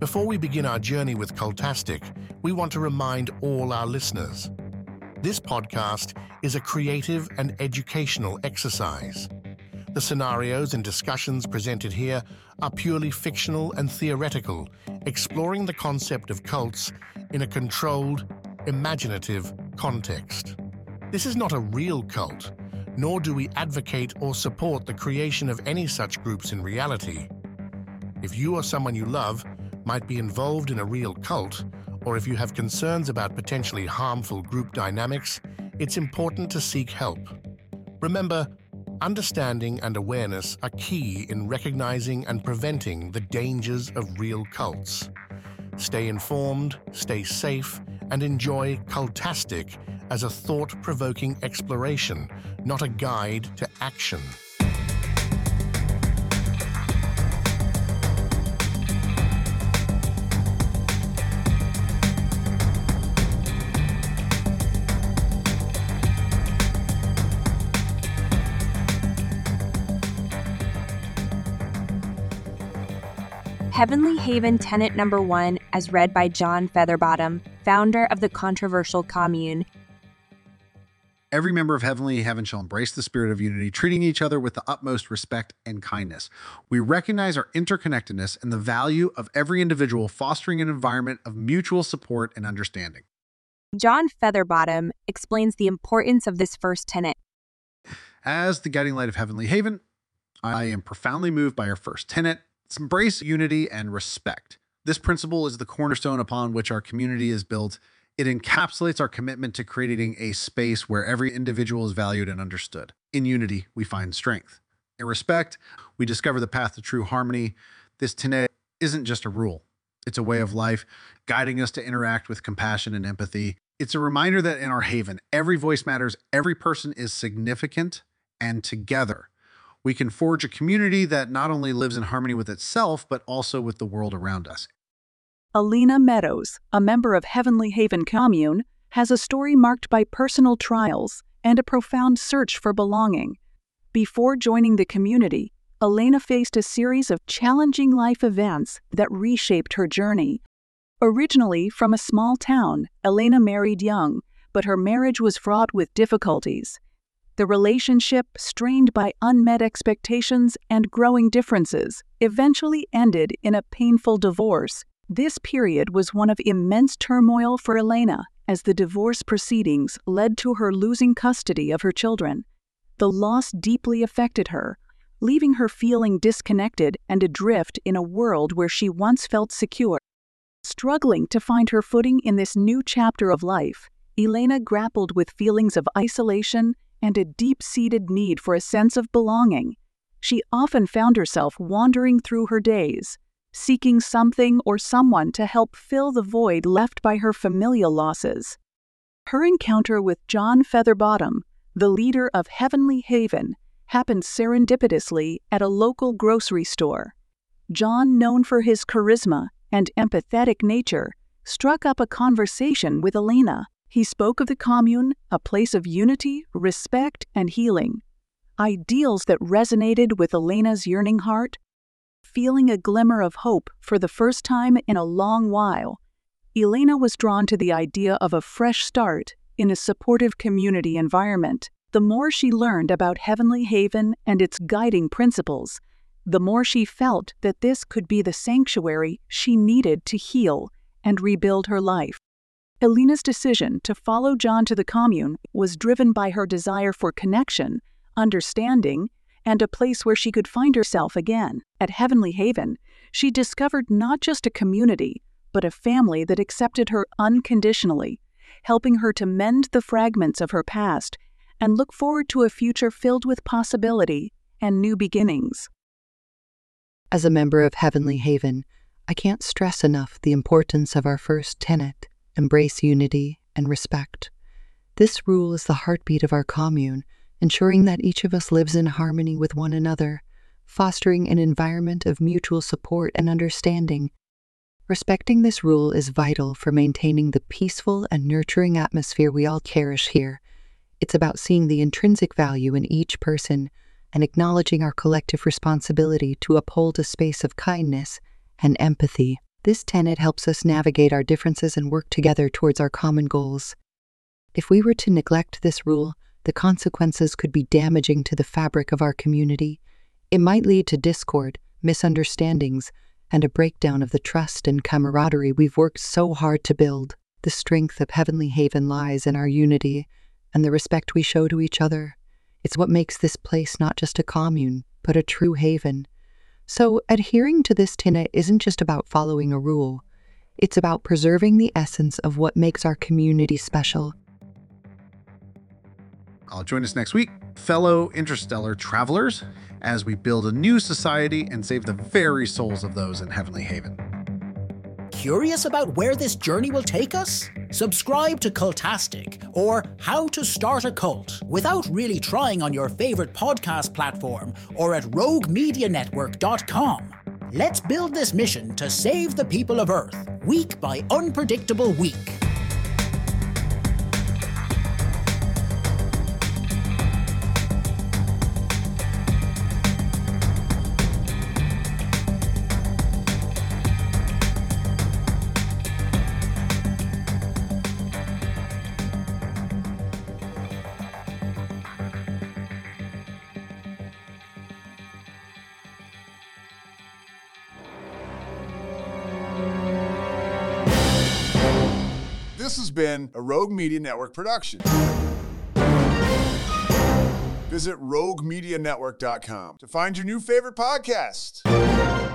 Before we begin our journey with Cultastic, we want to remind all our listeners this podcast is a creative and educational exercise. The scenarios and discussions presented here are purely fictional and theoretical, exploring the concept of cults in a controlled, imaginative context. This is not a real cult, nor do we advocate or support the creation of any such groups in reality. If you or someone you love might be involved in a real cult, or if you have concerns about potentially harmful group dynamics, it's important to seek help. Remember, understanding and awareness are key in recognizing and preventing the dangers of real cults. Stay informed, stay safe, and enjoy Cultastic as a thought provoking exploration, not a guide to action. Heavenly Haven Tenant Number One, as read by John Featherbottom, founder of the controversial commune. Every member of Heavenly Haven shall embrace the spirit of unity, treating each other with the utmost respect and kindness. We recognize our interconnectedness and the value of every individual, fostering an environment of mutual support and understanding. John Featherbottom explains the importance of this first tenet. As the guiding light of Heavenly Haven, I am profoundly moved by our first tenet embrace unity and respect. This principle is the cornerstone upon which our community is built. It encapsulates our commitment to creating a space where every individual is valued and understood. In unity, we find strength. In respect, we discover the path to true harmony. This tenet isn't just a rule, it's a way of life, guiding us to interact with compassion and empathy. It's a reminder that in our haven, every voice matters, every person is significant, and together we can forge a community that not only lives in harmony with itself, but also with the world around us. Elena Meadows, a member of Heavenly Haven Commune, has a story marked by personal trials and a profound search for belonging. Before joining the community, Elena faced a series of challenging life events that reshaped her journey. Originally from a small town, Elena married young, but her marriage was fraught with difficulties. The relationship, strained by unmet expectations and growing differences, eventually ended in a painful divorce. This period was one of immense turmoil for Elena, as the divorce proceedings led to her losing custody of her children. The loss deeply affected her, leaving her feeling disconnected and adrift in a world where she once felt secure. Struggling to find her footing in this new chapter of life, Elena grappled with feelings of isolation and a deep seated need for a sense of belonging, she often found herself wandering through her days, seeking something or someone to help fill the void left by her familial losses. Her encounter with John Featherbottom, the leader of Heavenly Haven, happened serendipitously at a local grocery store. John, known for his charisma and empathetic nature, struck up a conversation with Elena. He spoke of the commune, a place of unity, respect, and healing. Ideals that resonated with Elena's yearning heart. Feeling a glimmer of hope for the first time in a long while, Elena was drawn to the idea of a fresh start in a supportive community environment. The more she learned about Heavenly Haven and its guiding principles, the more she felt that this could be the sanctuary she needed to heal and rebuild her life. Elena's decision to follow John to the commune was driven by her desire for connection, understanding, and a place where she could find herself again. At Heavenly Haven, she discovered not just a community, but a family that accepted her unconditionally, helping her to mend the fragments of her past and look forward to a future filled with possibility and new beginnings. As a member of Heavenly Haven, I can't stress enough the importance of our first tenet embrace unity and respect. This rule is the heartbeat of our commune, ensuring that each of us lives in harmony with one another, fostering an environment of mutual support and understanding. Respecting this rule is vital for maintaining the peaceful and nurturing atmosphere we all cherish here. It's about seeing the intrinsic value in each person and acknowledging our collective responsibility to uphold a space of kindness and empathy. This tenet helps us navigate our differences and work together towards our common goals. If we were to neglect this rule, the consequences could be damaging to the fabric of our community. It might lead to discord, misunderstandings, and a breakdown of the trust and camaraderie we've worked so hard to build. The strength of Heavenly Haven lies in our unity and the respect we show to each other. It's what makes this place not just a commune, but a true haven. So, adhering to this tenet isn't just about following a rule, it's about preserving the essence of what makes our community special. I'll join us next week, fellow interstellar travelers, as we build a new society and save the very souls of those in Heavenly Haven. Curious about where this journey will take us? Subscribe to Cultastic or How to Start a Cult without really trying on your favorite podcast platform or at roguemedianetwork.com. Let's build this mission to save the people of Earth, week by unpredictable week. This has been a Rogue Media Network production. Visit roguemedianetwork.com to find your new favorite podcast.